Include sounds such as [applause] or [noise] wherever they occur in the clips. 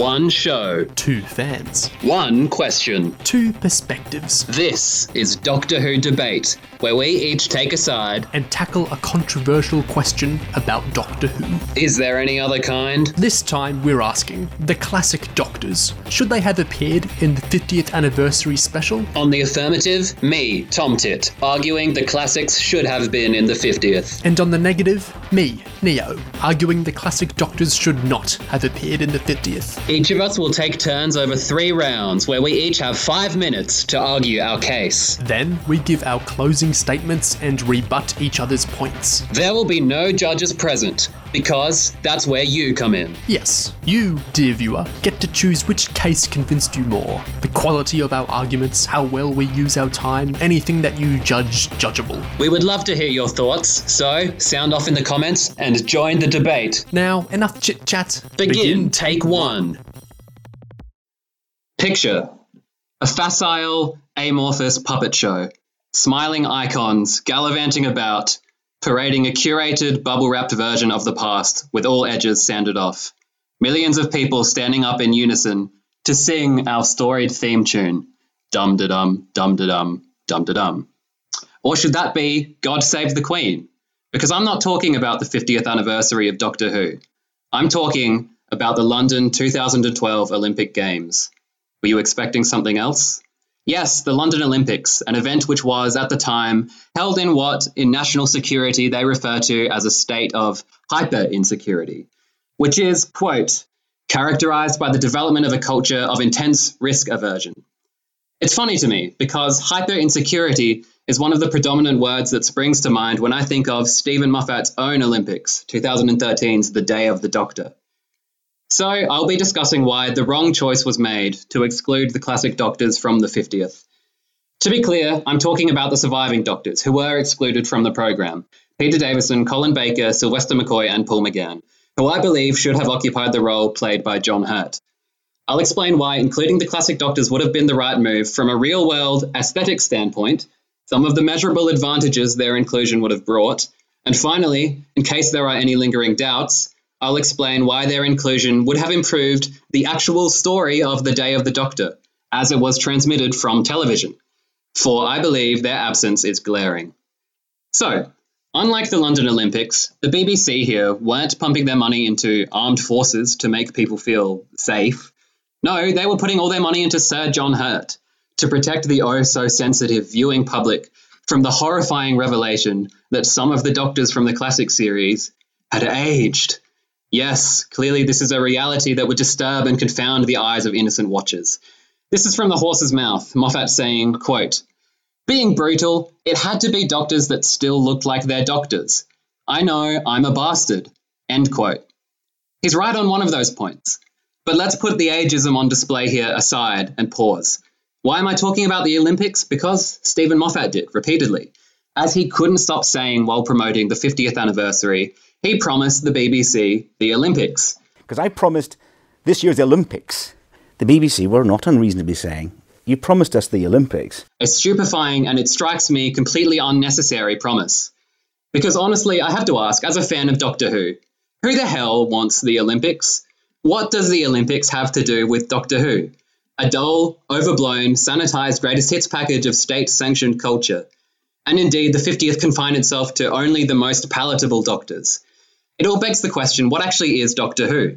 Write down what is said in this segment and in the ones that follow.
One show, Two fans, one question. two perspectives, This is Doctor Who Debate, where we each take a side. and tackle a controversial question about Doctor Who. Is there any other kind? This time we're asking the classic Doctors. Should they have appeared in the 50th anniversary special? On the affirmative, me, Tom Tit, arguing the classics should have been in the 50th. And on the negative, me, Neo, arguing the classic Doctors should not have appeared in the 50th. Each of us will take turns over three rounds, where we each have five minutes to argue our case. Then we give our closing statements and rebut each other's points. There will be no judges present, because that's where you come in. Yes, you, dear viewer, get to choose which case convinced you more. The quality of our arguments, how well we use our time, anything that you judge judgeable. We would love to hear your thoughts, so sound off in the comments and join the debate. Now, enough chit chat. Begin, take one. Picture a facile, amorphous puppet show. Smiling icons gallivanting about, parading a curated, bubble wrapped version of the past with all edges sanded off. Millions of people standing up in unison to sing our storied theme tune Dum da dum, dum da dum, dum da dum. Or should that be God Save the Queen? Because I'm not talking about the 50th anniversary of Doctor Who. I'm talking about the London 2012 Olympic Games. Were you expecting something else? Yes, the London Olympics, an event which was, at the time, held in what, in national security, they refer to as a state of hyper insecurity, which is, quote, characterized by the development of a culture of intense risk aversion. It's funny to me because hyper insecurity is one of the predominant words that springs to mind when I think of Steven Moffat's own Olympics, 2013's The Day of the Doctor. So, I'll be discussing why the wrong choice was made to exclude the classic Doctors from the 50th. To be clear, I'm talking about the surviving Doctors who were excluded from the program Peter Davison, Colin Baker, Sylvester McCoy, and Paul McGann, who I believe should have occupied the role played by John Hurt. I'll explain why including the classic Doctors would have been the right move from a real world aesthetic standpoint, some of the measurable advantages their inclusion would have brought, and finally, in case there are any lingering doubts, I'll explain why their inclusion would have improved the actual story of the Day of the Doctor, as it was transmitted from television. For I believe their absence is glaring. So, unlike the London Olympics, the BBC here weren't pumping their money into armed forces to make people feel safe. No, they were putting all their money into Sir John Hurt to protect the oh so sensitive viewing public from the horrifying revelation that some of the doctors from the classic series had aged. Yes, clearly this is a reality that would disturb and confound the eyes of innocent watchers. This is from the horse's mouth, Moffat saying, quote, Being brutal, it had to be doctors that still looked like their doctors. I know, I'm a bastard. End quote. He's right on one of those points. But let's put the ageism on display here aside and pause. Why am I talking about the Olympics? Because Steven Moffat did, repeatedly. As he couldn't stop saying while promoting the 50th anniversary, he promised the BBC the Olympics. Because I promised this year's Olympics. The BBC were not unreasonably saying, You promised us the Olympics. A stupefying and it strikes me completely unnecessary promise. Because honestly, I have to ask, as a fan of Doctor Who, who the hell wants the Olympics? What does the Olympics have to do with Doctor Who? A dull, overblown, sanitized greatest hits package of state sanctioned culture. And indeed, the 50th confined itself to only the most palatable doctors. It all begs the question what actually is Doctor Who?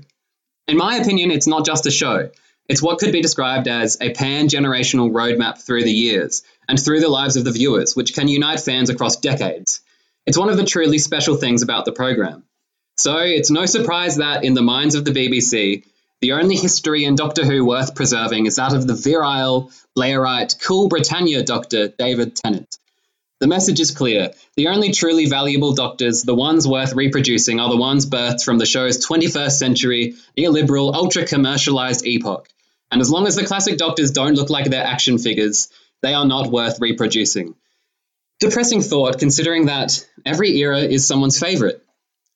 In my opinion, it's not just a show. It's what could be described as a pan generational roadmap through the years and through the lives of the viewers, which can unite fans across decades. It's one of the truly special things about the program. So it's no surprise that, in the minds of the BBC, the only history in Doctor Who worth preserving is that of the virile, Blairite, cool Britannia doctor David Tennant. The message is clear. The only truly valuable doctors, the ones worth reproducing, are the ones birthed from the show's 21st century, neoliberal, ultra commercialized epoch. And as long as the classic doctors don't look like their action figures, they are not worth reproducing. Depressing thought, considering that every era is someone's favorite.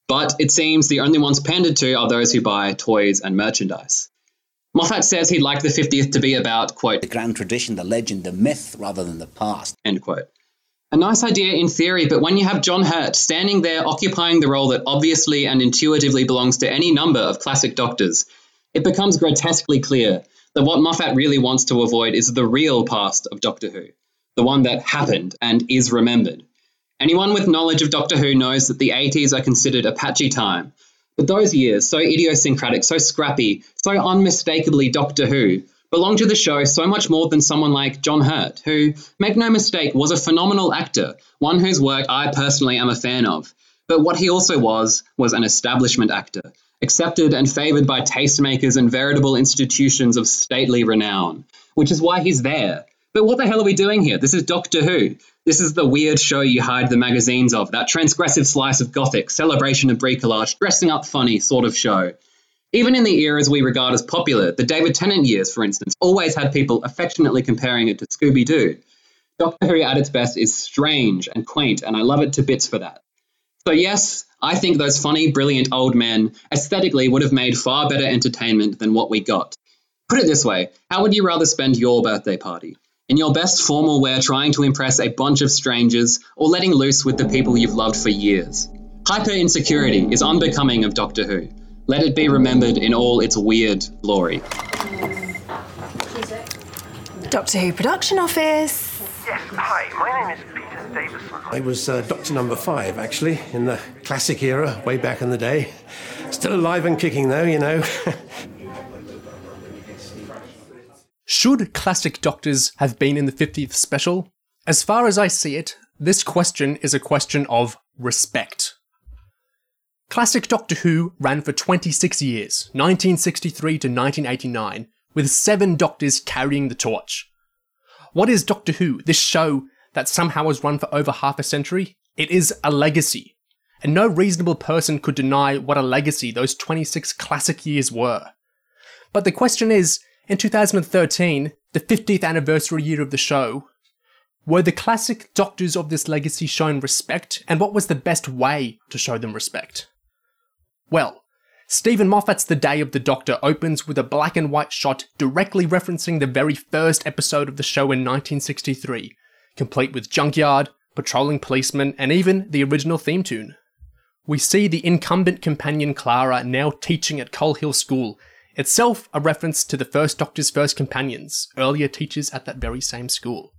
But it seems the only ones pandered to are those who buy toys and merchandise. Moffat says he'd like the 50th to be about, quote, The grand tradition, the legend, the myth, rather than the past. end quote. A nice idea in theory, but when you have John Hurt standing there occupying the role that obviously and intuitively belongs to any number of classic doctors, it becomes grotesquely clear that what Moffat really wants to avoid is the real past of Doctor Who, the one that happened and is remembered. Anyone with knowledge of Doctor Who knows that the 80s are considered a patchy time, but those years, so idiosyncratic, so scrappy, so unmistakably Doctor Who, belong to the show so much more than someone like John Hurt, who, make no mistake, was a phenomenal actor, one whose work I personally am a fan of. But what he also was, was an establishment actor, accepted and favoured by tastemakers and veritable institutions of stately renown, which is why he's there. But what the hell are we doing here? This is Doctor Who. This is the weird show you hide the magazines of, that transgressive slice of gothic, celebration of bricolage, dressing up funny sort of show. Even in the eras we regard as popular, the David Tennant years, for instance, always had people affectionately comparing it to Scooby Doo. Doctor Who at its best is strange and quaint, and I love it to bits for that. So, yes, I think those funny, brilliant old men aesthetically would have made far better entertainment than what we got. Put it this way how would you rather spend your birthday party? In your best formal wear, trying to impress a bunch of strangers, or letting loose with the people you've loved for years? Hyper insecurity is unbecoming of Doctor Who. Let it be remembered in all its weird glory. Doctor Who production office. Yes, hi, my name is Peter Davison. I was uh, Doctor Number Five, actually, in the classic era, way back in the day. Still alive and kicking, though, you know. [laughs] Should classic Doctors have been in the 50th special? As far as I see it, this question is a question of respect. Classic Doctor Who ran for 26 years, 1963 to 1989, with seven Doctors carrying the torch. What is Doctor Who, this show that somehow has run for over half a century? It is a legacy. And no reasonable person could deny what a legacy those 26 classic years were. But the question is, in 2013, the 50th anniversary year of the show, were the classic doctors of this legacy shown respect, and what was the best way to show them respect? Well, Steven Moffat's The Day of the Doctor opens with a black and white shot directly referencing the very first episode of the show in 1963, complete with junkyard, patrolling policemen, and even the original theme tune. We see the incumbent companion Clara now teaching at Coal Hill School itself a reference to the First Doctor's first companions, earlier teachers at that very same school.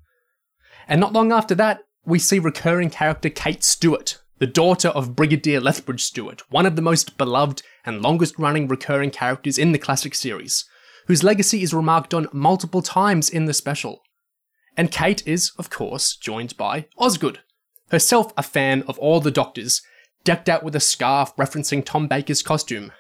And not long after that, we see recurring character Kate Stewart, the daughter of Brigadier Lethbridge Stewart, one of the most beloved and longest running recurring characters in the classic series, whose legacy is remarked on multiple times in the special. And Kate is, of course, joined by Osgood, herself a fan of all the Doctors, decked out with a scarf referencing Tom Baker's costume,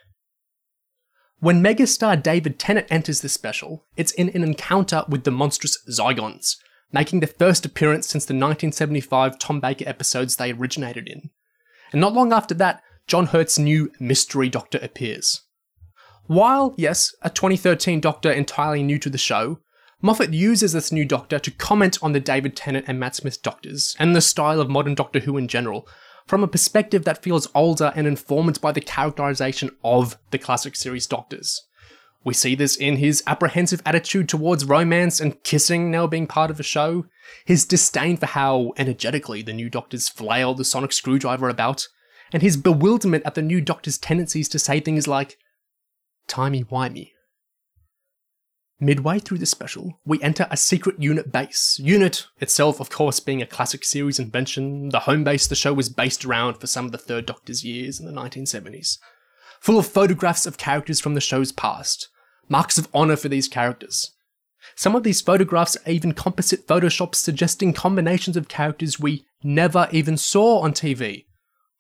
when megastar David Tennant enters the special, it's in an encounter with the monstrous Zygons, making their first appearance since the 1975 Tom Baker episodes they originated in. And not long after that, John Hurt's new Mystery Doctor appears. While, yes, a 2013 Doctor entirely new to the show, Moffat uses this new Doctor to comment on the David Tennant and Matt Smith Doctors, and the style of modern Doctor Who in general, from a perspective that feels older and informed by the characterization of the classic series Doctors. We see this in his apprehensive attitude towards romance and kissing now being part of the show, his disdain for how energetically the new Doctors flail the sonic screwdriver about, and his bewilderment at the new Doctor's tendencies to say things like, timey-wimey, Midway through the special, we enter a secret unit base. Unit itself, of course, being a classic series invention, the home base the show was based around for some of the Third Doctor's years in the 1970s. Full of photographs of characters from the show's past, marks of honour for these characters. Some of these photographs are even composite photoshops suggesting combinations of characters we never even saw on TV.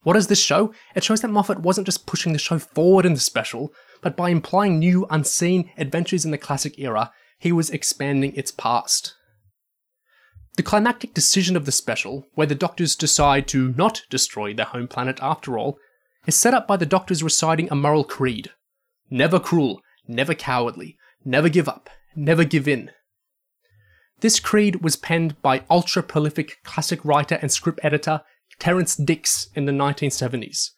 What does this show? It shows that Moffat wasn't just pushing the show forward in the special, but by implying new, unseen adventures in the classic era, he was expanding its past. The climactic decision of the special, where the Doctors decide to not destroy their home planet after all, is set up by the Doctors reciting a moral creed never cruel, never cowardly, never give up, never give in. This creed was penned by ultra prolific classic writer and script editor Terrance Dicks in the 1970s.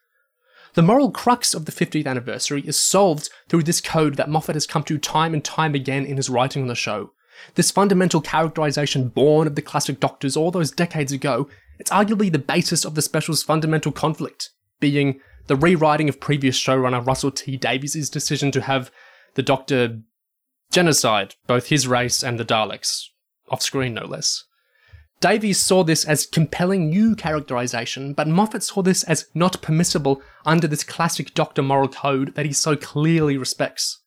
The moral crux of the 50th anniversary is solved through this code that Moffat has come to time and time again in his writing on the show. This fundamental characterization born of the classic Doctors all those decades ago, it's arguably the basis of the special's fundamental conflict, being the rewriting of previous showrunner Russell T Davies' decision to have the Doctor genocide both his race and the Daleks, off screen no less. Davies saw this as compelling new characterization, but Moffat saw this as not permissible under this classic Doctor moral code that he so clearly respects.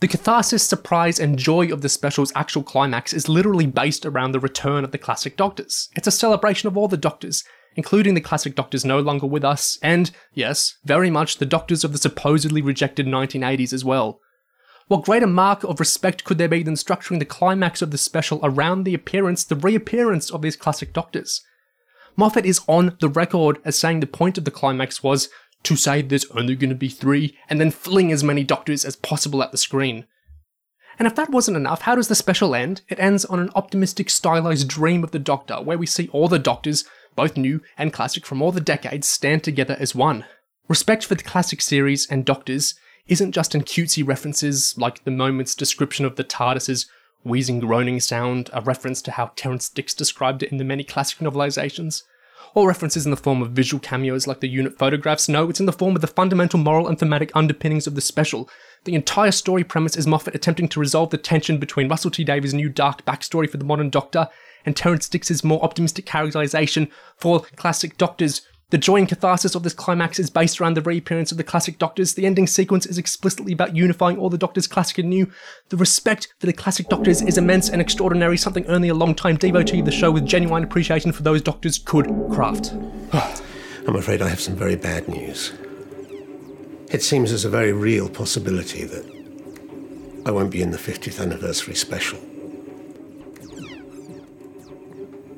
The catharsis, surprise, and joy of the special's actual climax is literally based around the return of the classic Doctors. It's a celebration of all the Doctors, including the classic Doctors no longer with us, and, yes, very much the Doctors of the supposedly rejected 1980s as well. What greater mark of respect could there be than structuring the climax of the special around the appearance, the reappearance of these classic Doctors? Moffat is on the record as saying the point of the climax was to say there's only going to be three, and then fling as many Doctors as possible at the screen. And if that wasn't enough, how does the special end? It ends on an optimistic, stylized dream of the Doctor, where we see all the Doctors, both new and classic from all the decades, stand together as one. Respect for the classic series and Doctors isn't just in cutesy references like the moment's description of the TARDIS's wheezing groaning sound, a reference to how Terrance Dicks described it in the many classic novelizations, or references in the form of visual cameos like the unit photographs. No, it's in the form of the fundamental moral and thematic underpinnings of the special. The entire story premise is Moffat attempting to resolve the tension between Russell T Davies' new dark backstory for the modern Doctor and Terrance Dicks' more optimistic characterization for classic Doctors the joy and catharsis of this climax is based around the reappearance of the classic Doctors. The ending sequence is explicitly about unifying all the Doctors, classic and new. The respect for the classic Doctors is immense and extraordinary, something only a long-time devotee of the show with genuine appreciation for those Doctors could craft. [sighs] I'm afraid I have some very bad news. It seems there's a very real possibility that I won't be in the 50th anniversary special.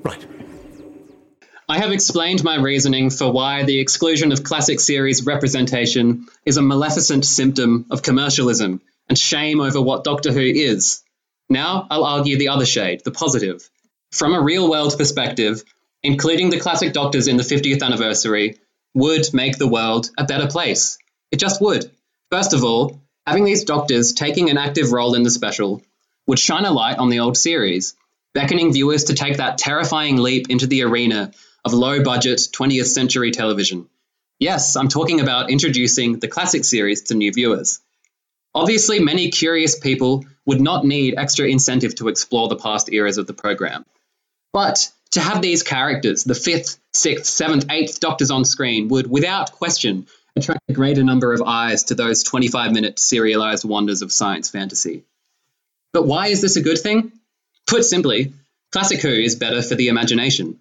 Right. I have explained my reasoning for why the exclusion of classic series representation is a maleficent symptom of commercialism and shame over what Doctor Who is. Now I'll argue the other shade, the positive. From a real world perspective, including the classic Doctors in the 50th anniversary would make the world a better place. It just would. First of all, having these Doctors taking an active role in the special would shine a light on the old series, beckoning viewers to take that terrifying leap into the arena of low budget 20th century television. Yes, I'm talking about introducing the classic series to new viewers. Obviously, many curious people would not need extra incentive to explore the past eras of the program. But to have these characters, the fifth, sixth, seventh, eighth Doctors on screen, would without question attract a greater number of eyes to those 25 minute serialized wonders of science fantasy. But why is this a good thing? Put simply, Classic Who is better for the imagination.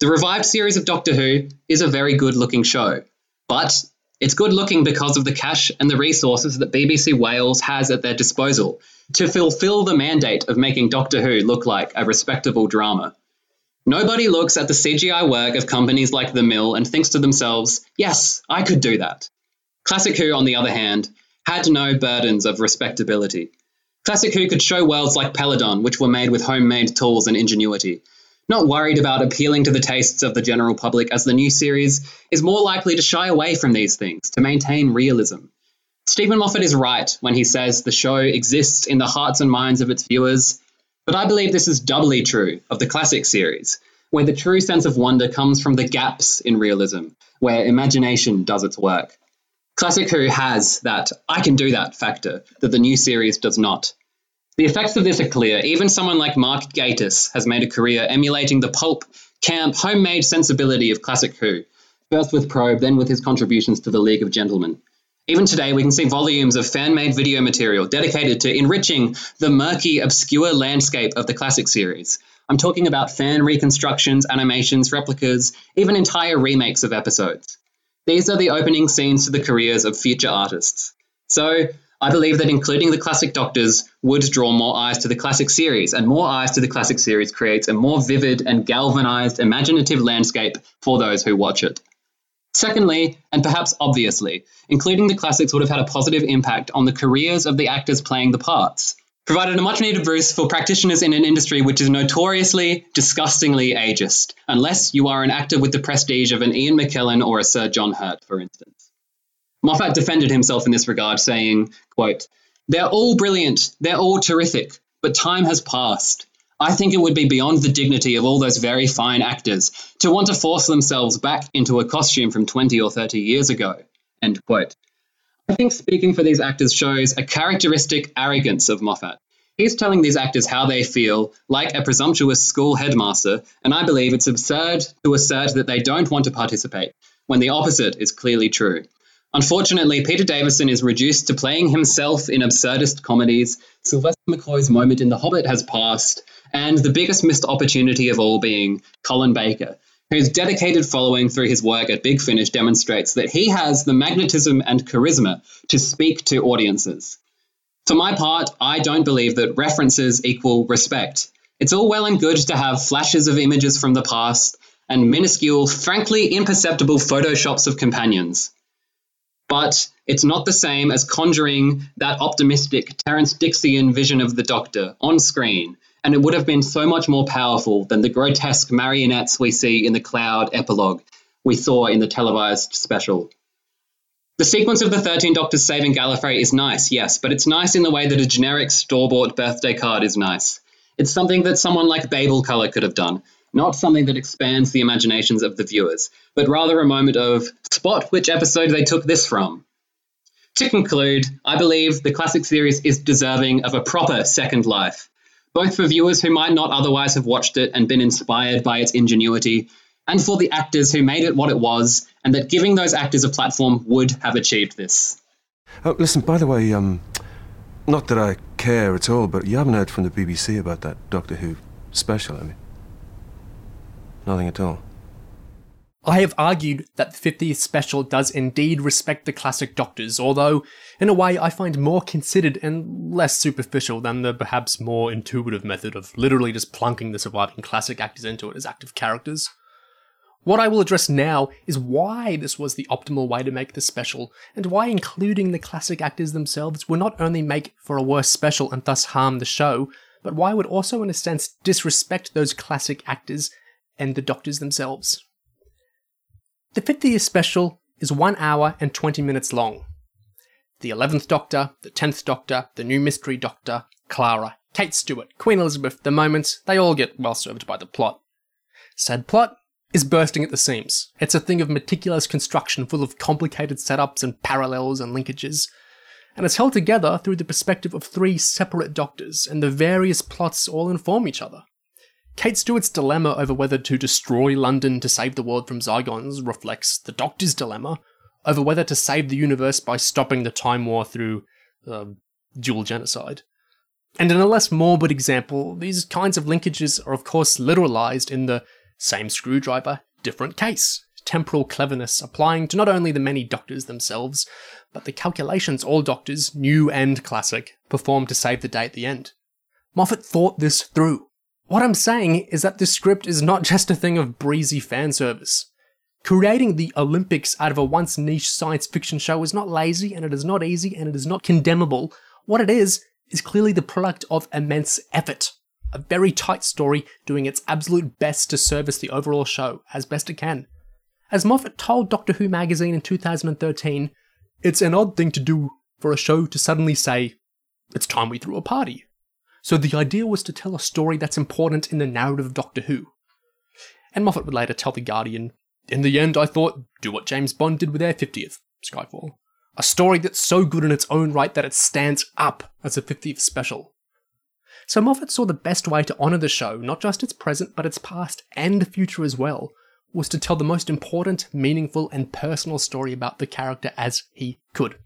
The revived series of Doctor Who is a very good looking show, but it's good looking because of the cash and the resources that BBC Wales has at their disposal to fulfill the mandate of making Doctor Who look like a respectable drama. Nobody looks at the CGI work of companies like The Mill and thinks to themselves, yes, I could do that. Classic Who, on the other hand, had no burdens of respectability. Classic Who could show worlds like Peladon, which were made with homemade tools and ingenuity, not worried about appealing to the tastes of the general public, as the new series is more likely to shy away from these things to maintain realism. Steven Moffat is right when he says the show exists in the hearts and minds of its viewers, but I believe this is doubly true of the classic series, where the true sense of wonder comes from the gaps in realism, where imagination does its work. Classic Who has that I can do that factor that the new series does not. The effects of this are clear. Even someone like Mark Gatiss has made a career emulating the pulp, camp, homemade sensibility of classic Who, first with Probe, then with his contributions to the League of Gentlemen. Even today, we can see volumes of fan made video material dedicated to enriching the murky, obscure landscape of the classic series. I'm talking about fan reconstructions, animations, replicas, even entire remakes of episodes. These are the opening scenes to the careers of future artists. So, I believe that including the classic Doctors would draw more eyes to the classic series, and more eyes to the classic series creates a more vivid and galvanized imaginative landscape for those who watch it. Secondly, and perhaps obviously, including the classics would have had a positive impact on the careers of the actors playing the parts, provided a much needed boost for practitioners in an industry which is notoriously, disgustingly ageist, unless you are an actor with the prestige of an Ian McKellen or a Sir John Hurt, for instance. Moffat defended himself in this regard, saying, quote, They're all brilliant, they're all terrific, but time has passed. I think it would be beyond the dignity of all those very fine actors to want to force themselves back into a costume from 20 or 30 years ago. End quote. I think speaking for these actors shows a characteristic arrogance of Moffat. He's telling these actors how they feel, like a presumptuous school headmaster, and I believe it's absurd to assert that they don't want to participate, when the opposite is clearly true. Unfortunately, Peter Davison is reduced to playing himself in absurdist comedies, Sylvester McCoy's moment in The Hobbit has passed, and the biggest missed opportunity of all being Colin Baker, whose dedicated following through his work at Big Finish demonstrates that he has the magnetism and charisma to speak to audiences. For my part, I don't believe that references equal respect. It's all well and good to have flashes of images from the past and minuscule, frankly imperceptible photoshops of companions. But it's not the same as conjuring that optimistic Terrance Dicksian vision of the Doctor on screen and it would have been so much more powerful than the grotesque marionettes we see in the Cloud epilogue we saw in the televised special. The sequence of the 13 Doctors saving Gallifrey is nice, yes, but it's nice in the way that a generic store bought birthday card is nice. It's something that someone like BabelColour could have done, not something that expands the imaginations of the viewers, but rather a moment of spot which episode they took this from. To conclude, I believe the classic series is deserving of a proper second life, both for viewers who might not otherwise have watched it and been inspired by its ingenuity, and for the actors who made it what it was, and that giving those actors a platform would have achieved this. Oh, listen, by the way, um, not that I care at all, but you haven't heard from the BBC about that Doctor Who special, have you? Nothing at all. I have argued that the 50th special does indeed respect the classic Doctors, although, in a way, I find more considered and less superficial than the perhaps more intuitive method of literally just plunking the surviving classic actors into it as active characters. What I will address now is why this was the optimal way to make the special, and why including the classic actors themselves would not only make for a worse special and thus harm the show, but why would also, in a sense, disrespect those classic actors and the Doctors themselves. The 50th special is 1 hour and 20 minutes long. The 11th Doctor, the 10th Doctor, the new Mystery Doctor, Clara, Kate Stewart, Queen Elizabeth, the moments, they all get well served by the plot. Said plot is bursting at the seams. It's a thing of meticulous construction full of complicated setups and parallels and linkages. And it's held together through the perspective of three separate doctors, and the various plots all inform each other. Kate Stewart's dilemma over whether to destroy London to save the world from Zygons reflects the Doctor's dilemma over whether to save the universe by stopping the Time War through uh, dual genocide. And in a less morbid example, these kinds of linkages are of course literalized in the same screwdriver, different case. Temporal cleverness applying to not only the many doctors themselves, but the calculations all doctors, new and classic, perform to save the day at the end. Moffat thought this through. What I'm saying is that this script is not just a thing of breezy fan service. Creating the Olympics out of a once niche science fiction show is not lazy, and it is not easy, and it is not condemnable. What it is, is clearly the product of immense effort. A very tight story doing its absolute best to service the overall show as best it can. As Moffat told Doctor Who magazine in 2013, it's an odd thing to do for a show to suddenly say, it's time we threw a party. So the idea was to tell a story that's important in the narrative of Doctor Who. And Moffat would later tell The Guardian, In the end, I thought, do what James Bond did with Air 50th, Skyfall. A story that's so good in its own right that it stands up as a 50th special. So Moffat saw the best way to honour the show, not just its present, but its past and future as well, was to tell the most important, meaningful, and personal story about the character as he could.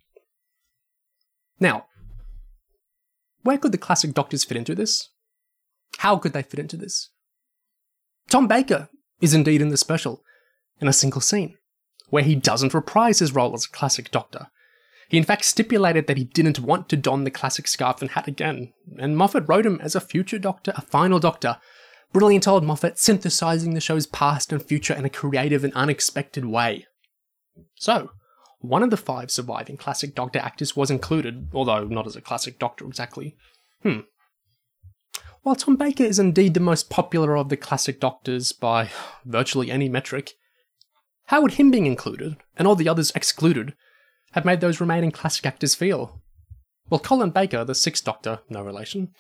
Now, where could the classic Doctors fit into this? How could they fit into this? Tom Baker is indeed in the special, in a single scene, where he doesn't reprise his role as a classic Doctor. He in fact stipulated that he didn't want to don the classic scarf and hat again, and Moffat wrote him as a future Doctor, a final Doctor. Brilliant old Moffat synthesizing the show's past and future in a creative and unexpected way. So, one of the five surviving classic Doctor actors was included, although not as a classic Doctor exactly. Hmm. While Tom Baker is indeed the most popular of the classic Doctors by virtually any metric, how would him being included, and all the others excluded, have made those remaining classic actors feel? Well, Colin Baker, the Sixth Doctor, no relation,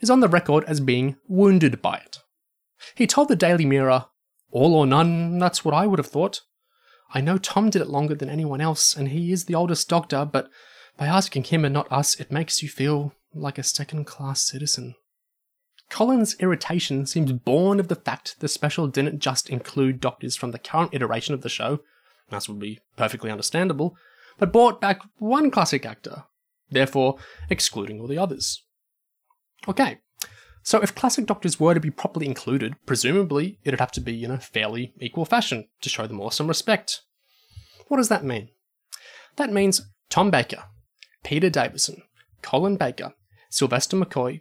is on the record as being wounded by it. He told the Daily Mirror, All or none, that's what I would have thought. I know Tom did it longer than anyone else, and he is the oldest doctor, but by asking him and not us, it makes you feel like a second class citizen. Colin's irritation seems born of the fact the special didn't just include doctors from the current iteration of the show, as would be perfectly understandable, but brought back one classic actor, therefore excluding all the others. Okay, so if classic doctors were to be properly included, presumably it'd have to be in a fairly equal fashion to show them all some respect. What does that mean? That means Tom Baker, Peter Davison, Colin Baker, Sylvester McCoy,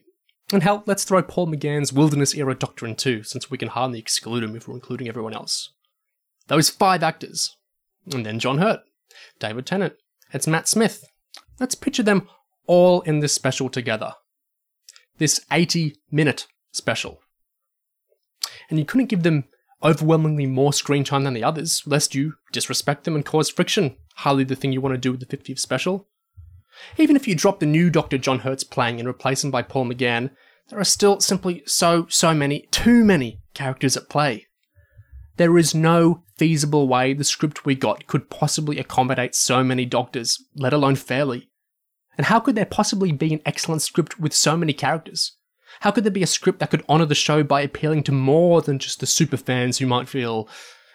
and hell, let's throw Paul McGann's Wilderness era Doctor in too, since we can hardly exclude him if we're including everyone else. Those five actors. And then John Hurt, David Tennant, it's Matt Smith. Let's picture them all in this special together. This 80 minute special. And you couldn't give them overwhelmingly more screen time than the others, lest you disrespect them and cause friction. Hardly the thing you want to do with the 50th special. Even if you drop the new Dr. John Hurt's playing and replace him by Paul McGann, there are still simply so, so many, too many characters at play. There is no feasible way the script we got could possibly accommodate so many doctors, let alone fairly. And how could there possibly be an excellent script with so many characters? How could there be a script that could honour the show by appealing to more than just the super fans who might feel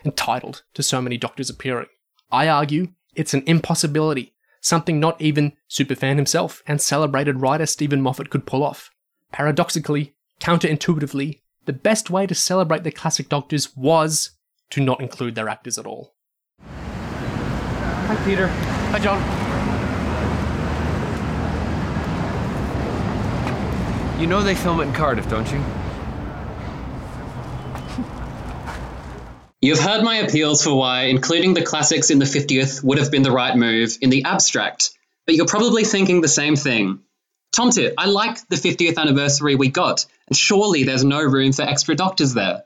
entitled to so many doctors appearing? I argue it's an impossibility something not even Superfan himself and celebrated writer Steven Moffat could pull off. Paradoxically, counterintuitively, the best way to celebrate the classic Doctors was to not include their actors at all. Hi, Peter. Hi, John. You know they film it in Cardiff, don't you? You've heard my appeals for why including the classics in the 50th would have been the right move in the abstract, but you're probably thinking the same thing. Tomtit, I like the 50th anniversary we got, and surely there's no room for extra doctors there.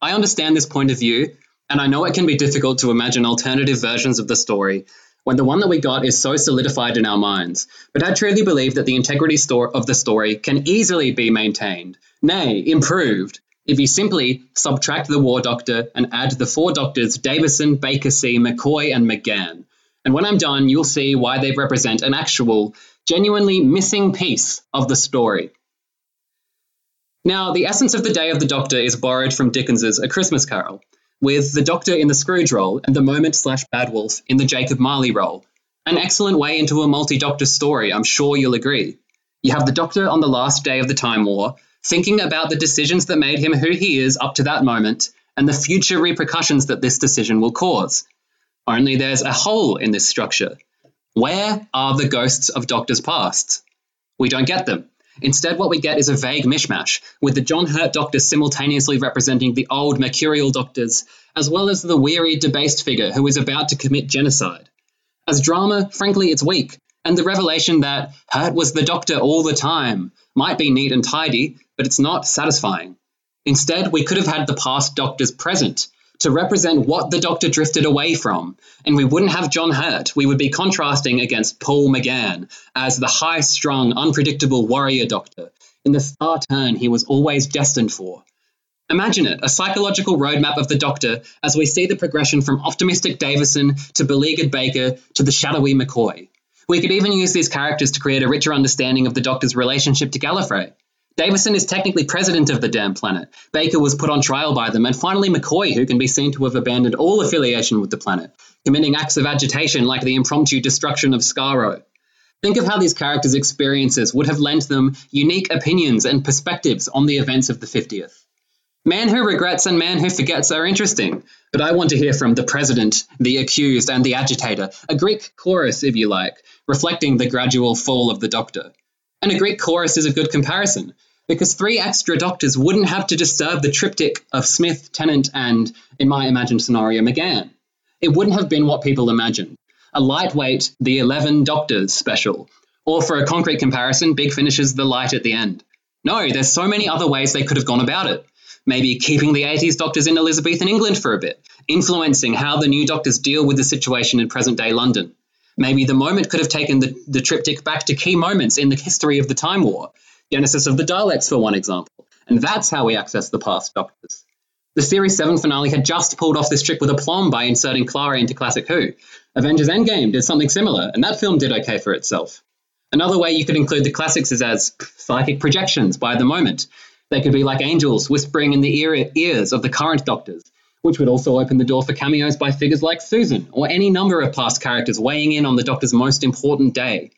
I understand this point of view, and I know it can be difficult to imagine alternative versions of the story when the one that we got is so solidified in our minds, but I truly believe that the integrity of the story can easily be maintained, nay, improved, if you simply subtract the War Doctor and add the four doctors Davison, Baker C, McCoy, and McGann. And when I'm done, you'll see why they represent an actual, genuinely missing piece of the story. Now, the essence of the Day of the Doctor is borrowed from Dickens's A Christmas Carol, with the Doctor in the Scrooge role and the Moment slash Bad Wolf in the Jacob Marley role. An excellent way into a multi Doctor story, I'm sure you'll agree. You have the Doctor on the last day of the Time War, thinking about the decisions that made him who he is up to that moment and the future repercussions that this decision will cause. Only there's a hole in this structure. Where are the ghosts of Doctor's past? We don't get them. Instead, what we get is a vague mishmash, with the John Hurt Doctor simultaneously representing the old mercurial Doctors, as well as the weary, debased figure who is about to commit genocide. As drama, frankly, it's weak, and the revelation that Hurt was the Doctor all the time might be neat and tidy, but it's not satisfying. Instead, we could have had the past doctors present to represent what the doctor drifted away from, and we wouldn't have John Hurt. We would be contrasting against Paul McGann as the high strung, unpredictable warrior doctor in the star turn he was always destined for. Imagine it a psychological roadmap of the Doctor as we see the progression from optimistic Davison to beleaguered Baker to the shadowy McCoy. We could even use these characters to create a richer understanding of the Doctor's relationship to Gallifrey. Davison is technically president of the damn planet. Baker was put on trial by them, and finally McCoy, who can be seen to have abandoned all affiliation with the planet, committing acts of agitation like the impromptu destruction of Skaro. Think of how these characters' experiences would have lent them unique opinions and perspectives on the events of the 50th. Man who regrets and man who forgets are interesting, but I want to hear from the president, the accused, and the agitator, a Greek chorus, if you like, reflecting the gradual fall of the doctor. And a Greek chorus is a good comparison, because three extra doctors wouldn't have to disturb the triptych of Smith, Tennant, and, in my imagined scenario, McGann. It wouldn't have been what people imagined a lightweight The Eleven Doctors special, or for a concrete comparison, Big Finish's The Light at the End. No, there's so many other ways they could have gone about it. Maybe keeping the 80s doctors in Elizabethan England for a bit, influencing how the new doctors deal with the situation in present day London. Maybe the moment could have taken the, the triptych back to key moments in the history of the Time War, genesis of the Daleks, for one example. And that's how we access the past doctors. The Series 7 finale had just pulled off this trick with aplomb by inserting Clara into Classic Who. Avengers Endgame did something similar, and that film did okay for itself. Another way you could include the classics is as psychic projections by the moment. They could be like angels whispering in the ear- ears of the current Doctors, which would also open the door for cameos by figures like Susan, or any number of past characters weighing in on the Doctor's most important day.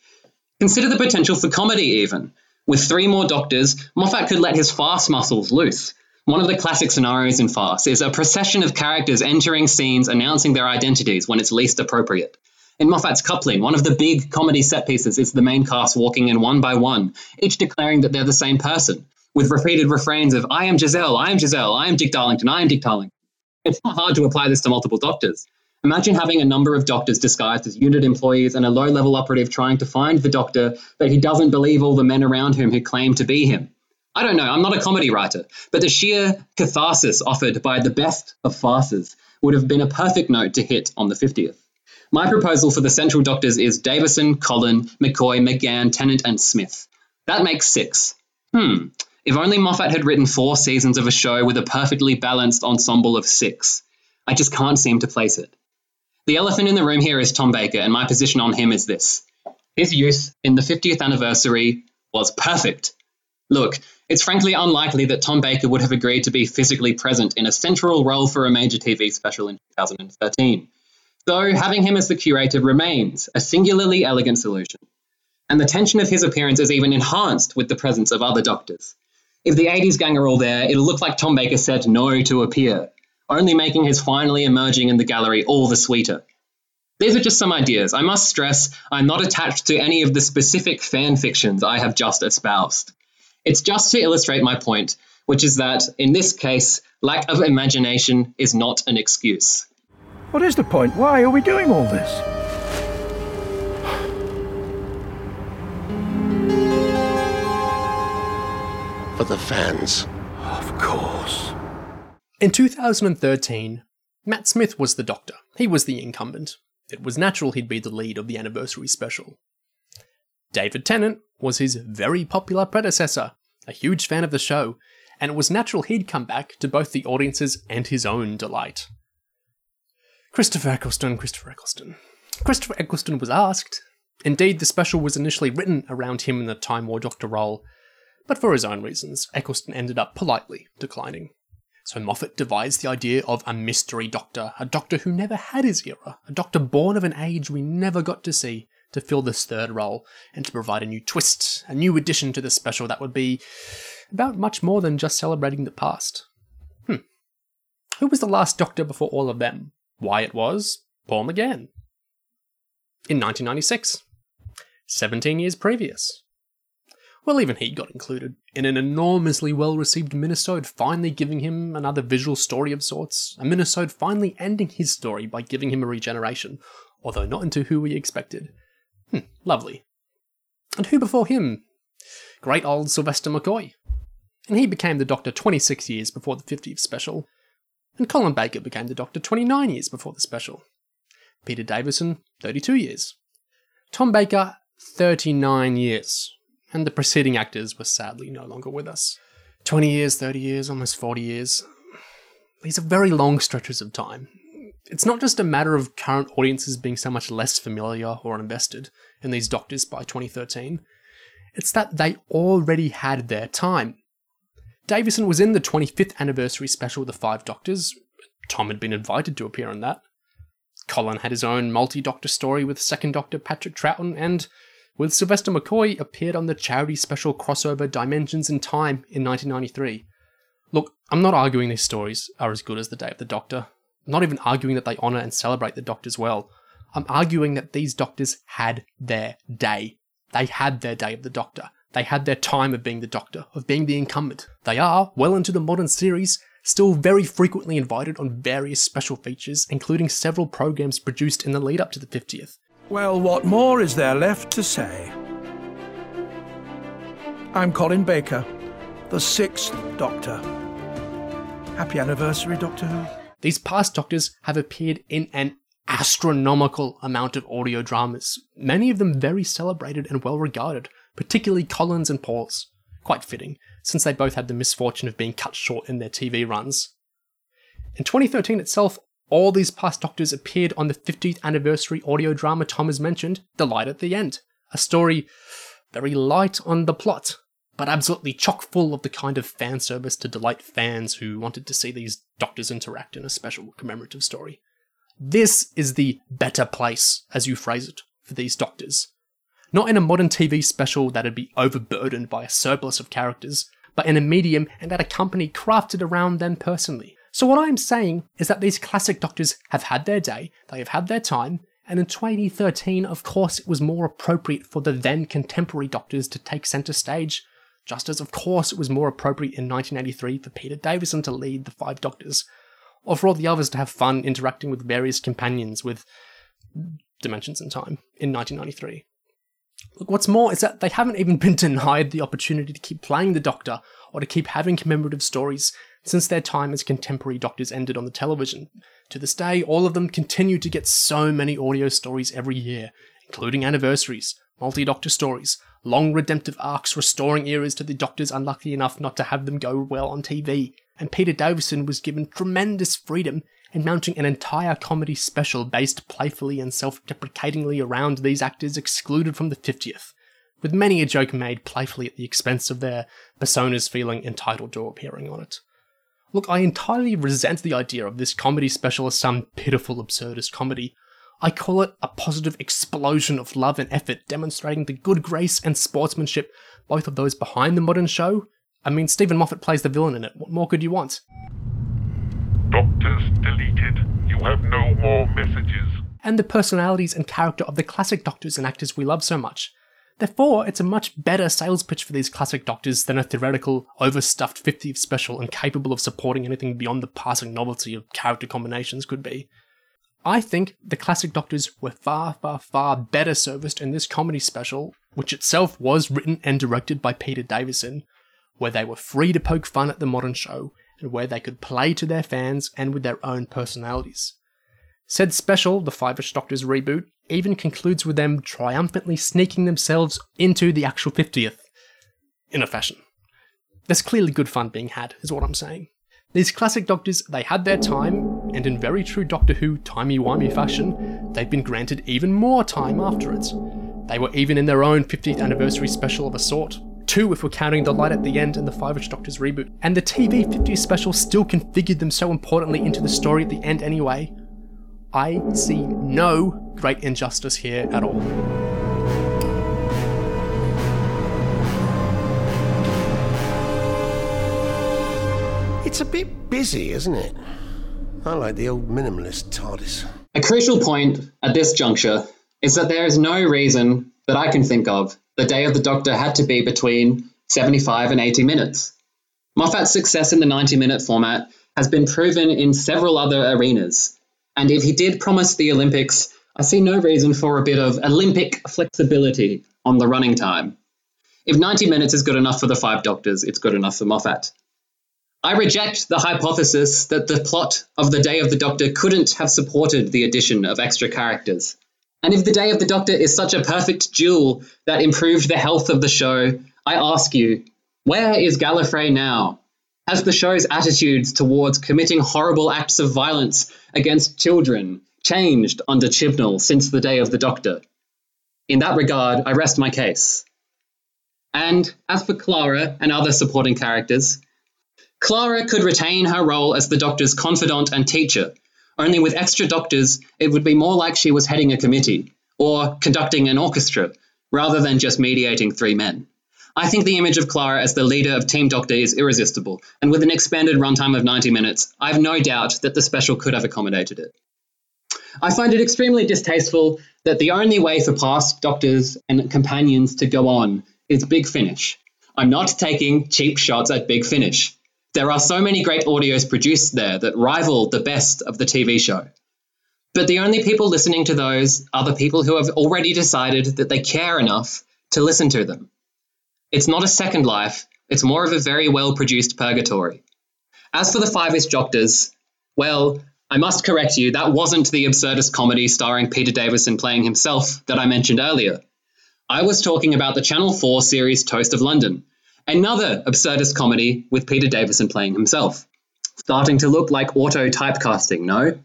Consider the potential for comedy, even. With three more Doctors, Moffat could let his farce muscles loose. One of the classic scenarios in farce is a procession of characters entering scenes announcing their identities when it's least appropriate. In Moffat's Coupling, one of the big comedy set pieces is the main cast walking in one by one, each declaring that they're the same person, with repeated refrains of, I am Giselle, I am Giselle, I am Dick Darlington, I am Dick Darlington. It's not hard to apply this to multiple doctors. Imagine having a number of doctors disguised as unit employees and a low level operative trying to find the doctor, but he doesn't believe all the men around him who claim to be him. I don't know, I'm not a comedy writer, but the sheer catharsis offered by the best of farces would have been a perfect note to hit on the 50th. My proposal for the central doctors is Davison, Colin, McCoy, McGann, Tennant, and Smith. That makes six. Hmm, if only Moffat had written four seasons of a show with a perfectly balanced ensemble of six. I just can't seem to place it. The elephant in the room here is Tom Baker, and my position on him is this. His use in the 50th anniversary was perfect. Look, it's frankly unlikely that Tom Baker would have agreed to be physically present in a central role for a major TV special in 2013. So, having him as the curator remains a singularly elegant solution. And the tension of his appearance is even enhanced with the presence of other doctors. If the 80s gang are all there, it'll look like Tom Baker said no to appear, only making his finally emerging in the gallery all the sweeter. These are just some ideas. I must stress I'm not attached to any of the specific fan fictions I have just espoused. It's just to illustrate my point, which is that, in this case, lack of imagination is not an excuse. What is the point? Why are we doing all this? For the fans. Of course. In 2013, Matt Smith was the Doctor. He was the incumbent. It was natural he'd be the lead of the anniversary special. David Tennant was his very popular predecessor, a huge fan of the show, and it was natural he'd come back to both the audience's and his own delight. Christopher Eccleston, Christopher Eccleston. Christopher Eccleston was asked. Indeed, the special was initially written around him in the Time War Doctor role, but for his own reasons, Eccleston ended up politely declining. So Moffat devised the idea of a mystery doctor, a doctor who never had his era, a doctor born of an age we never got to see, to fill this third role, and to provide a new twist, a new addition to the special that would be about much more than just celebrating the past. Hmm. Who was the last doctor before all of them? Why it was Paul McGann. In 1996. 17 years previous. Well, even he got included in an enormously well received minisode, finally giving him another visual story of sorts. A minisode finally ending his story by giving him a regeneration, although not into who we expected. Hmm, lovely. And who before him? Great old Sylvester McCoy. And he became the Doctor 26 years before the 50th special. And Colin Baker became the Doctor 29 years before the special. Peter Davison, 32 years. Tom Baker, 39 years and the preceding actors were sadly no longer with us. 20 years, 30 years, almost 40 years. These are very long stretches of time. It's not just a matter of current audiences being so much less familiar or invested in these doctors by 2013. It's that they already had their time. Davison was in the 25th anniversary special The Five Doctors. Tom had been invited to appear in that. Colin had his own multi doctor story with second Doctor Patrick Troughton, and with Sylvester McCoy appeared on the charity special crossover Dimensions in Time in 1993. Look, I'm not arguing these stories are as good as The Day of the Doctor. I'm not even arguing that they honour and celebrate the Doctors well. I'm arguing that these Doctors had their day. They had their day of the Doctor. They had their time of being the Doctor, of being the incumbent. They are, well into the modern series, still very frequently invited on various special features, including several programs produced in the lead up to the 50th. Well, what more is there left to say? I'm Colin Baker, the sixth Doctor. Happy anniversary, Doctor Who. These past Doctors have appeared in an astronomical amount of audio dramas, many of them very celebrated and well regarded, particularly Colin's and Paul's. Quite fitting, since they both had the misfortune of being cut short in their TV runs. In 2013 itself, all these past Doctors appeared on the 50th anniversary audio drama Tom has mentioned, The Light at the End. A story very light on the plot, but absolutely chock full of the kind of fan service to delight fans who wanted to see these Doctors interact in a special commemorative story. This is the better place, as you phrase it, for these Doctors. Not in a modern TV special that'd be overburdened by a surplus of characters, but in a medium and at a company crafted around them personally. So, what I'm saying is that these classic Doctors have had their day, they have had their time, and in 2013, of course, it was more appropriate for the then contemporary Doctors to take centre stage, just as, of course, it was more appropriate in 1983 for Peter Davison to lead the Five Doctors, or for all the others to have fun interacting with various companions with Dimensions in Time in 1993. Look, what's more is that they haven't even been [laughs] denied the opportunity to keep playing the Doctor or to keep having commemorative stories since their time as contemporary Doctors ended on the television. To this day, all of them continue to get so many audio stories every year, including anniversaries, multi Doctor stories, long redemptive arcs restoring eras to the Doctors unlucky enough not to have them go well on TV. And Peter Davison was given tremendous freedom in mounting an entire comedy special based playfully and self deprecatingly around these actors excluded from the 50th, with many a joke made playfully at the expense of their personas feeling entitled to appearing on it. Look, I entirely resent the idea of this comedy special as some pitiful absurdist comedy. I call it a positive explosion of love and effort, demonstrating the good grace and sportsmanship both of those behind the modern show. I mean, Steven Moffat plays the villain in it. What more could you want? Doctors deleted. You have no more messages. And the personalities and character of the classic Doctors and actors we love so much. Therefore, it's a much better sales pitch for these classic Doctors than a theoretical, overstuffed 50th special incapable of supporting anything beyond the passing novelty of character combinations could be. I think the classic Doctors were far, far, far better serviced in this comedy special, which itself was written and directed by Peter Davison, where they were free to poke fun at the modern show and where they could play to their fans and with their own personalities. Said special, the Five-ish Doctors reboot, even concludes with them triumphantly sneaking themselves into the actual 50th, in a fashion. There's clearly good fun being had, is what I'm saying. These classic Doctors, they had their time, and in very true Doctor Who timey-wimey fashion, they've been granted even more time after it. They were even in their own 50th anniversary special of a sort, two if we're counting the light at the end and the Five-ish Doctors reboot. And the TV 50th special still configured them so importantly into the story at the end anyway. I see no great injustice here at all. It's a bit busy, isn't it? I like the old minimalist TARDIS. A crucial point at this juncture is that there is no reason that I can think of the Day of the Doctor had to be between 75 and 80 minutes. Moffat's success in the 90 minute format has been proven in several other arenas, and if he did promise the Olympics, I see no reason for a bit of Olympic flexibility on the running time. If 90 minutes is good enough for the Five Doctors, it's good enough for Moffat. I reject the hypothesis that the plot of The Day of the Doctor couldn't have supported the addition of extra characters. And if The Day of the Doctor is such a perfect jewel that improved the health of the show, I ask you, where is Gallifrey now? Has the show's attitudes towards committing horrible acts of violence against children changed under Chibnall since the day of the Doctor? In that regard, I rest my case. And as for Clara and other supporting characters, Clara could retain her role as the Doctor's confidant and teacher, only with extra doctors, it would be more like she was heading a committee or conducting an orchestra rather than just mediating three men. I think the image of Clara as the leader of Team Doctor is irresistible, and with an expanded runtime of 90 minutes, I have no doubt that the special could have accommodated it. I find it extremely distasteful that the only way for past doctors and companions to go on is Big Finish. I'm not taking cheap shots at Big Finish. There are so many great audios produced there that rival the best of the TV show. But the only people listening to those are the people who have already decided that they care enough to listen to them. It's not a second life, it's more of a very well produced purgatory. As for the Five-ish Doctors, well, I must correct you, that wasn't the absurdist comedy starring Peter Davison playing himself that I mentioned earlier. I was talking about the Channel 4 series Toast of London, another absurdist comedy with Peter Davison playing himself. Starting to look like auto typecasting, no?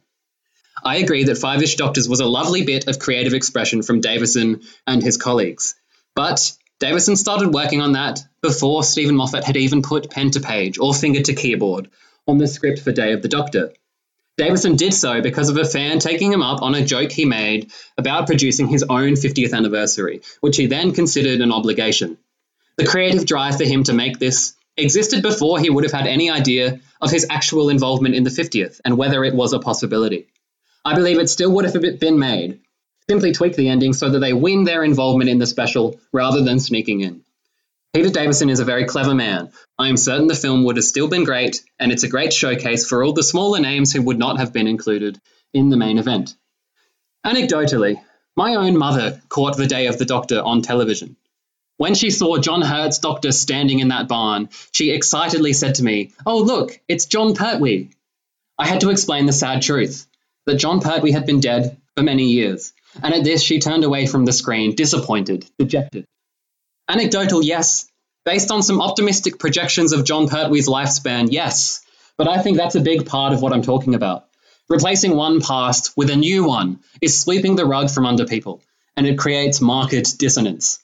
I agree that Five Ish Doctors was a lovely bit of creative expression from Davison and his colleagues. But Davison started working on that before Steven Moffat had even put pen to page or finger to keyboard on the script for Day of the Doctor. Davison did so because of a fan taking him up on a joke he made about producing his own 50th anniversary, which he then considered an obligation. The creative drive for him to make this existed before he would have had any idea of his actual involvement in the 50th and whether it was a possibility. I believe it still would have been made. Simply tweak the ending so that they win their involvement in the special rather than sneaking in. Peter Davison is a very clever man. I am certain the film would have still been great, and it's a great showcase for all the smaller names who would not have been included in the main event. Anecdotally, my own mother caught the day of the Doctor on television. When she saw John Hurt's Doctor standing in that barn, she excitedly said to me, Oh, look, it's Jon Pertwee. I had to explain the sad truth that Jon Pertwee had been dead for many years, and at this she turned away from the screen, disappointed, dejected. Anecdotal, yes. Based on some optimistic projections of Jon Pertwee's lifespan, yes. But I think that's a big part of what I'm talking about. Replacing one past with a new one is sweeping the rug from under people, and it creates market dissonance.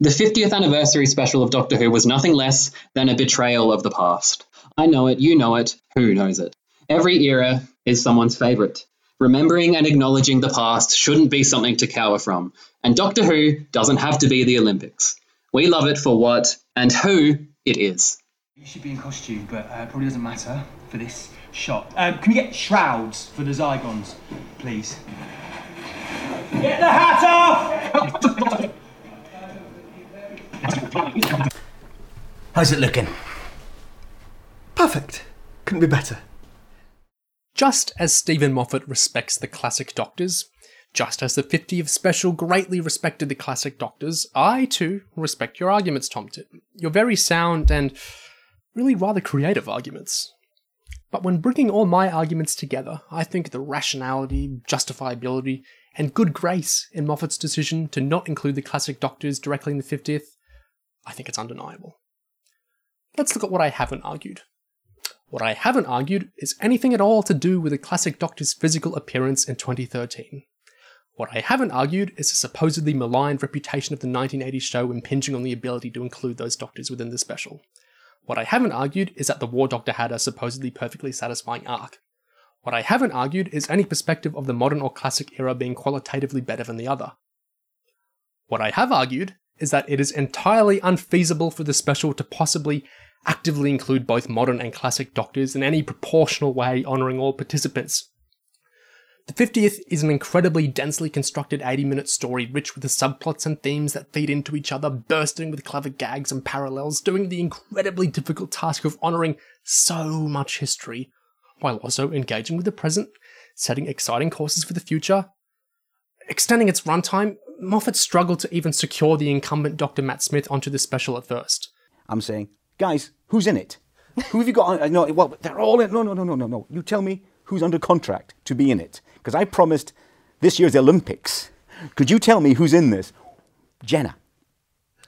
The 50th anniversary special of Doctor Who was nothing less than a betrayal of the past. I know it, you know it, who knows it? Every era is someone's favourite. Remembering and acknowledging the past shouldn't be something to cower from, and Doctor Who doesn't have to be the Olympics. We love it for what and who it is. You should be in costume, but uh, probably doesn't matter for this shot. Um, can we get shrouds for the Zygons, please? Get the hat off! How's it looking? Perfect. Couldn't be better. Just as Steven Moffat respects the classic Doctors, just as the 50th special greatly respected the classic Doctors, I too respect your arguments, Tomtit. Your very sound and really rather creative arguments. But when bringing all my arguments together, I think the rationality, justifiability, and good grace in Moffat's decision to not include the classic Doctors directly in the 50th, I think it's undeniable. Let's look at what I haven't argued. What I haven't argued is anything at all to do with the classic Doctor's physical appearance in 2013. What I haven't argued is the supposedly maligned reputation of the 1980s show impinging on the ability to include those Doctors within the special. What I haven't argued is that the War Doctor had a supposedly perfectly satisfying arc. What I haven't argued is any perspective of the modern or classic era being qualitatively better than the other. What I have argued is that it is entirely unfeasible for the special to possibly actively include both modern and classic doctors in any proportional way, honouring all participants. The 50th is an incredibly densely constructed 80 minute story rich with the subplots and themes that feed into each other, bursting with clever gags and parallels, doing the incredibly difficult task of honouring so much history, while also engaging with the present, setting exciting courses for the future. Extending its runtime, Moffat struggled to even secure the incumbent Dr. Matt Smith onto the special at first. I'm saying, guys, who's in it? Who have you got? On uh, no, well, they're all in. No, no, no, no, no, no. You tell me who's under contract to be in it. Because I promised this year's Olympics. Could you tell me who's in this? Jenna.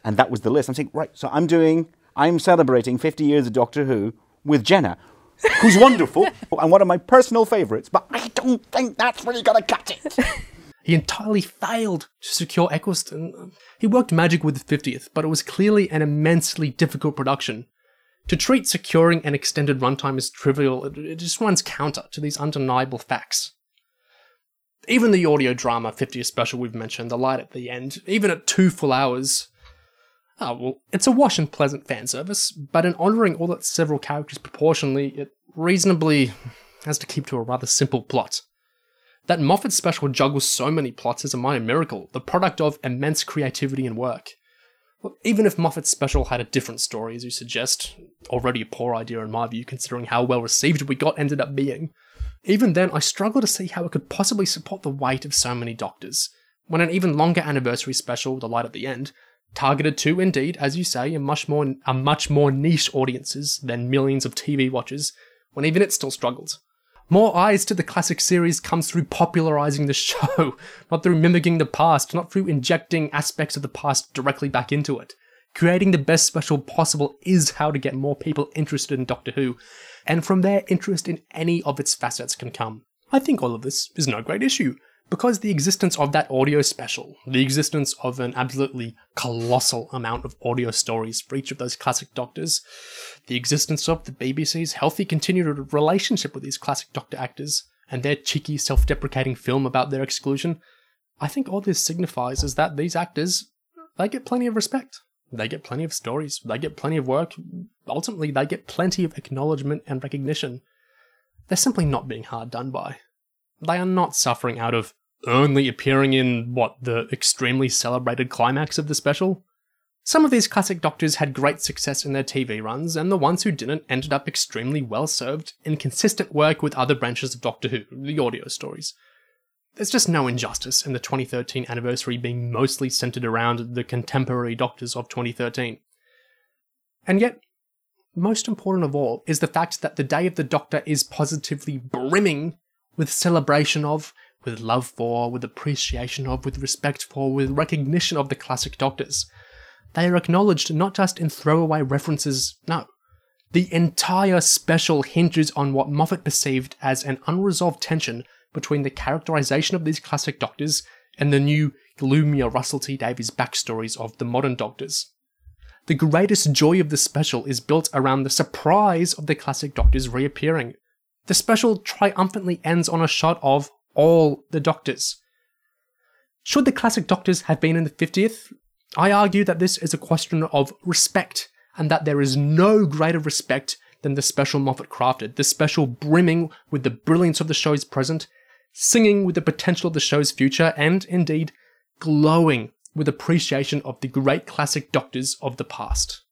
And that was the list. I'm saying, right, so I'm doing, I'm celebrating 50 years of Doctor Who with Jenna, who's wonderful [laughs] and one of my personal favourites, but I don't think that's really going to cut it. [laughs] He entirely failed to secure Eccleston. He worked magic with the 50th, but it was clearly an immensely difficult production. To treat securing an extended runtime as trivial, it just runs counter to these undeniable facts. Even the audio drama 50th special we've mentioned, the light at the end, even at two full hours, oh, well, it's a wash and pleasant fan service, but in honouring all its several characters proportionally, it reasonably has to keep to a rather simple plot. That Moffat special juggles so many plots is a minor miracle, the product of immense creativity and work. Well, even if Moffat's special had a different story, as you suggest, already a poor idea in my view, considering how well received we got ended up being, even then I struggle to see how it could possibly support the weight of so many doctors, when an even longer anniversary special, The Light at the End, targeted to, indeed, as you say, a much more a much more niche audiences than millions of TV watchers, when even it still struggled. More eyes to the classic series comes through popularizing the show, [laughs] not through mimicking the past, not through injecting aspects of the past directly back into it. Creating the best special possible is how to get more people interested in Doctor Who, and from there, interest in any of its facets can come. I think all of this is no great issue, because the existence of that audio special, the existence of an absolutely colossal amount of audio stories for each of those classic Doctors, the existence of the BBC's healthy continued relationship with these classic Doctor actors, and their cheeky self deprecating film about their exclusion, I think all this signifies is that these actors, they get plenty of respect. They get plenty of stories. They get plenty of work. Ultimately, they get plenty of acknowledgement and recognition. They're simply not being hard done by. They are not suffering out of only appearing in, what, the extremely celebrated climax of the special? Some of these classic doctors had great success in their TV runs, and the ones who didn't ended up extremely well served in consistent work with other branches of Doctor Who, the audio stories. There's just no injustice in the 2013 anniversary being mostly centered around the contemporary doctors of 2013. And yet, most important of all is the fact that the Day of the Doctor is positively brimming with celebration of, with love for, with appreciation of, with respect for, with recognition of the classic Doctors. They are acknowledged not just in throwaway references, no. The entire special hinges on what Moffat perceived as an unresolved tension between the characterization of these classic doctors and the new gloomier Russell T Davies backstories of the modern doctors. The greatest joy of the special is built around the surprise of the classic doctors reappearing. The special triumphantly ends on a shot of all the doctors. Should the classic doctors have been in the 50th? I argue that this is a question of respect, and that there is no greater respect than the special Moffat crafted, the special brimming with the brilliance of the show's present singing with the potential of the show's future, and indeed, glowing with appreciation of the great classic doctors of the past.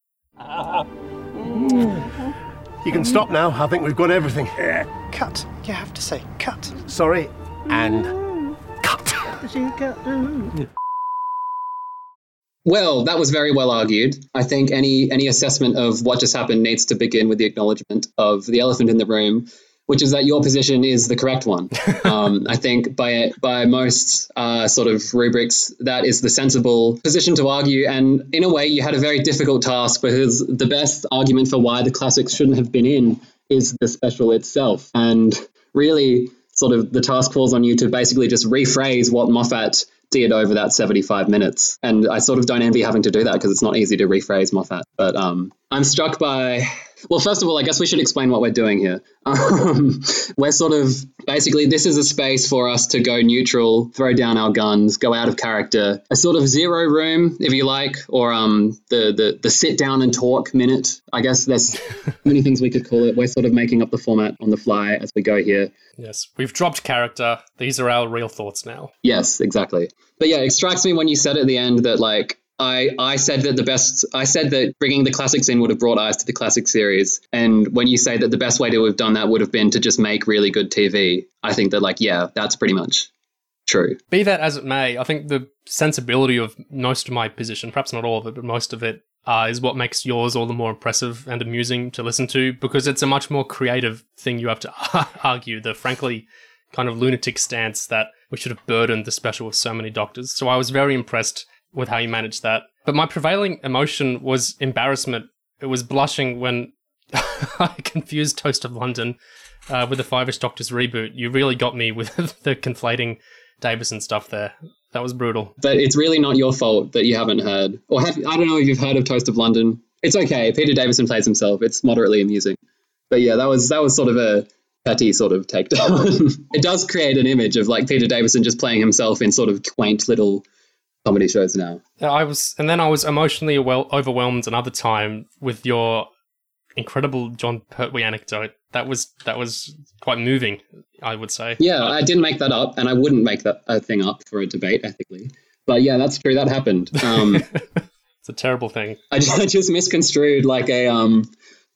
You can stop now. I think we've got everything. Cut. You have to say cut. Sorry, and cut. Well, that was very well argued. I think any any assessment of what just happened needs to begin with the acknowledgement of the elephant in the room, which is that your position is the correct one. [laughs] um, I think by by most uh, sort of rubrics, that is the sensible position to argue. And in a way, you had a very difficult task because the best argument for why the classics shouldn't have been in is the special itself. And really, sort of the task falls on you to basically just rephrase what Moffat did over that 75 minutes. And I sort of don't envy having to do that because it's not easy to rephrase Moffat. But um, I'm struck by well, first of all, I guess we should explain what we're doing here. [laughs] Um, we're sort of basically, this is a space for us to go neutral, throw down our guns, go out of character, a sort of zero room, if you like, or um, the, the, the sit down and talk minute. I guess there's [laughs] many things we could call it. We're sort of making up the format on the fly as we go here. Yes, we've dropped character. These are our real thoughts now. Yes, exactly. But yeah, it strikes me when you said at the end that, like, I, I said that the best I said that bringing the classics in would have brought eyes to the classic series and when you say that the best way to have done that would have been to just make really good TV I think that like yeah that's pretty much true Be that as it may, I think the sensibility of most of my position, perhaps not all of it, but most of it, uh, is what makes yours all the more impressive and amusing to listen to because it's a much more creative thing you have to [laughs] argue. The frankly kind of lunatic stance that we should have burdened the special with so many doctors. So I was very impressed with how you managed that. But my prevailing emotion was embarrassment. It was blushing when [laughs] I confused Toast of London uh, with the Five-ish Doctors reboot. You really got me with [laughs] the conflating Davison stuff there. That was brutal. but it's really not your fault that you haven't heard or have I don't know if you've heard of Toast of London it's okay Peter Davison plays himself it's moderately amusing but yeah that was that was sort of a petty sort of takedown [laughs] it does create an image of like Peter Davison just playing himself in sort of quaint little comedy shows now I was, and then I was emotionally well overwhelmed another time with your incredible Jon Pertwee anecdote. That was that was quite moving, I would say. Yeah, I didn't make that up, and I wouldn't make that a thing up for a debate ethically. But yeah, that's true. That happened. Um, [laughs] It's a terrible thing. I just, I just misconstrued like a um,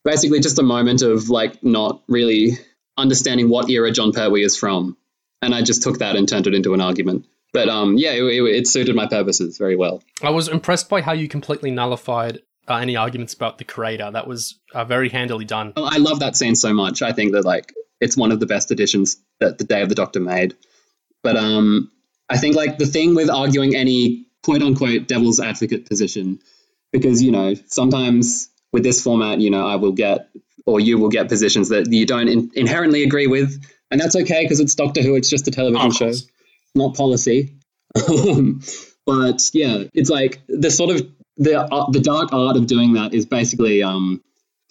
basically just a moment of like not really understanding what era Jon Pertwee is from, and I just took that and turned it into an argument. But um, yeah, it, it, it suited my purposes very well. I was impressed by how you completely nullified uh, any arguments about the creator. That was uh, very handily done. Oh, I love that scene so much. I think that like it's one of the best additions that the Day of the Doctor made. But um, I think like the thing with arguing any quote unquote devil's advocate position because you know sometimes with this format, you know, I will get or you will get positions that you don't in- inherently agree with, and that's okay because it's Doctor Who. It's just a television show, not policy. Um, but yeah, it's like the sort of the uh, the dark art of doing that is basically um,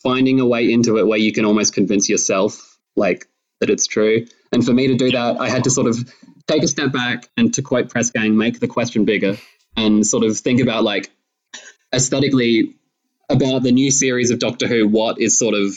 finding a way into it where you can almost convince yourself like that it's true. And for me to do that, I had to sort of take a step back and to quote Press Gang, make the question bigger and sort of think about like aesthetically about the new series of Doctor Who, what is sort of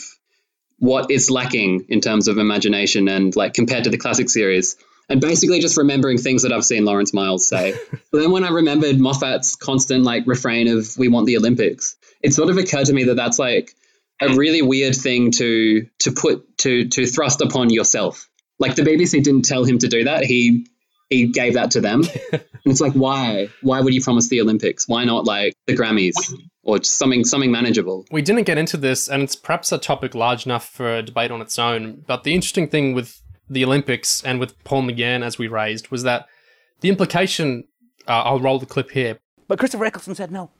what is lacking in terms of imagination and like compared to the classic series. And basically just remembering things that I've seen Lawrence Miles say. [laughs] but then when I remembered Moffat's constant like refrain of "We want the Olympics," it sort of occurred to me that that's like a really weird thing to to put to to thrust upon yourself. Like the BBC didn't tell him to do that. He he gave that to them. and [laughs] it's like why? Why would you promise the Olympics? Why not like the Grammys or just something something manageable? We didn't get into this, and it's perhaps a topic large enough for a debate on its own. But the interesting thing with the Olympics and with Paul McGann, as we raised, was that the implication. Uh, I'll roll the clip here. But Christopher Eccleston said no.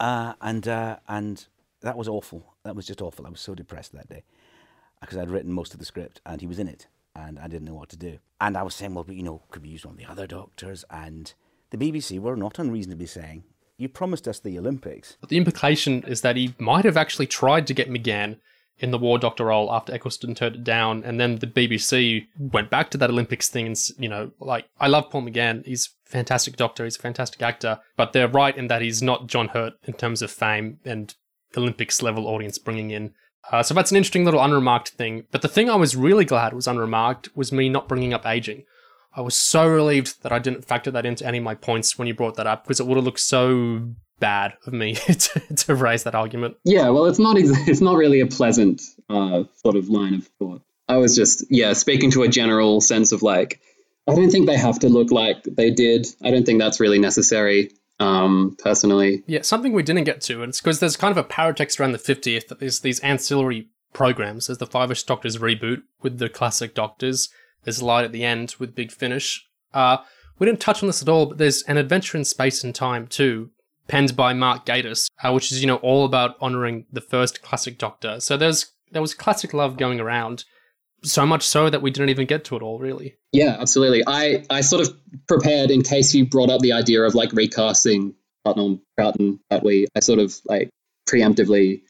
Uh, and uh, and that was awful. That was just awful. I was so depressed that day because I'd written most of the script and he was in it and I didn't know what to do. And I was saying, well, but you know, could we use one of the other doctors? And the BBC were not unreasonably saying, you promised us the Olympics. But the implication is that he might have actually tried to get McGann in the War Doctor role after Eccleston turned it down, and then the BBC went back to that Olympics thing. And you know, like I love Paul McGann; he's a fantastic Doctor, he's a fantastic actor. But they're right in that he's not John Hurt in terms of fame and Olympics level audience bringing in. Uh, so that's an interesting little unremarked thing. But the thing I was really glad was unremarked was me not bringing up aging. I was so relieved that I didn't factor that into any of my points when you brought that up because it would have looked so bad of me [laughs] to, to raise that argument. Yeah, well, it's not ex- [laughs] it's not really a pleasant uh, sort of line of thought. I was just yeah speaking to a general sense of like I don't think they have to look like they did. I don't think that's really necessary. Um, personally, Yeah, something we didn't get to, and it's because there's kind of a paratext around the 50th that there's these ancillary programs. There's the Five-ish Doctors reboot with the classic Doctors. There's a Light at the End with Big Finish. Uh, we didn't touch on this at all, but there's an adventure in space and time too, penned by Mark Gatiss, uh, which is you know all about honoring the first classic Doctor. So there's there was classic love going around, so much so that we didn't even get to it all really. Yeah, absolutely. I, I sort of prepared in case you brought up the idea of like recasting Putnam, Troughton, Pertwee. I sort of like preemptively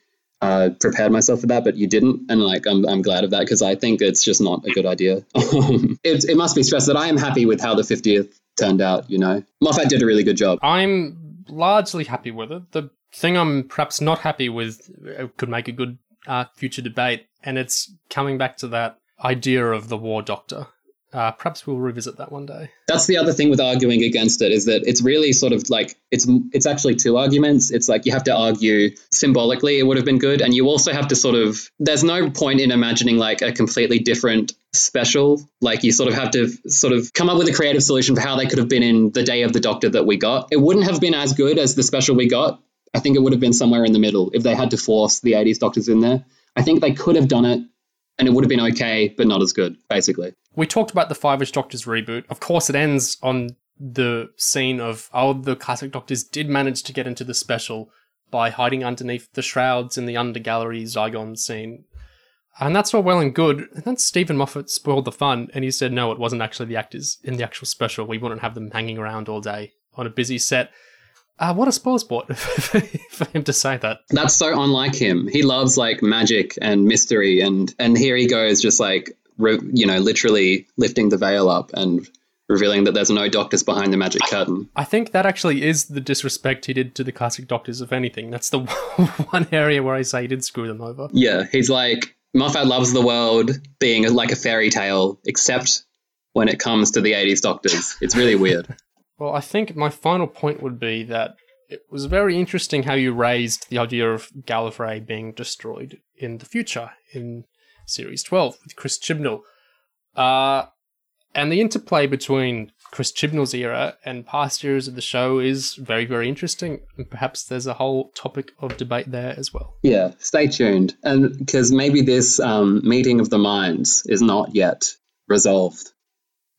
uh, prepared myself for that, but you didn't, and like I'm, I'm glad of that because I think it's just not a good idea. [laughs] it, it must be stressed that I am happy with how the 50th turned out. You know, Moffat did a really good job. I'm largely happy with it. The thing I'm perhaps not happy with uh, could make a good uh, future debate, and it's coming back to that idea of the War Doctor. Uh, perhaps we'll revisit that one day. That's the other thing with arguing against it is that it's really sort of like it's it's actually two arguments. It's like you have to argue symbolically it would have been good, and you also have to sort of there's no point in imagining like a completely different special. Like you sort of have to sort of come up with a creative solution for how they could have been in the Day of the Doctor that we got. It wouldn't have been as good as the special we got. I think it would have been somewhere in the middle if they had to force the 80s Doctors in there. I think they could have done it and it would have been okay, but not as good, basically. We talked about the Five-ish Doctors reboot. Of course, it ends on the scene of oh, the classic Doctors did manage to get into the special by hiding underneath the shrouds in the undergallery Zygon scene. And that's all well and good. And then Steven Moffat spoiled the fun, and he said no, it wasn't actually the actors in the actual special. We wouldn't have them hanging around all day on a busy set. Uh, what a spoil sport [laughs] for him to say that. That's so unlike him. He loves like magic and mystery, and and here he goes, just like re- you know, literally lifting the veil up and revealing that there's no doctors behind the magic curtain. I think that actually is the disrespect he did to the classic Doctors, if anything. That's the [laughs] one area where I say he did screw them over. Yeah, he's like Moffat loves the world being like a fairy tale, except when it comes to the 80s Doctors. It's really weird. [laughs] Well, I think my final point would be that it was very interesting how you raised the idea of Gallifrey being destroyed in the future in Series 12 with Chris Chibnall. Uh, and the interplay between Chris Chibnall's era and past eras of the show is very, very interesting. And perhaps there's a whole topic of debate there as well. Yeah, stay tuned. And because maybe this um, meeting of the minds is not yet resolved.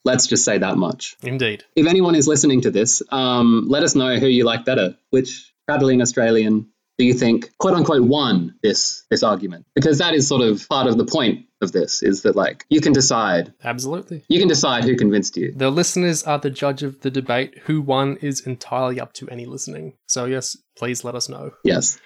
Let's just say that much. Indeed. If anyone is listening to this, um, let us know who you like better. Which prattling Australian do you think quote unquote won this this argument? Because that is sort of part of the point of this is that like you can decide Absolutely. you can decide who convinced you. The listeners are the judge of the debate. Who won is entirely up to any listening. So, yes, please let us know. Yes.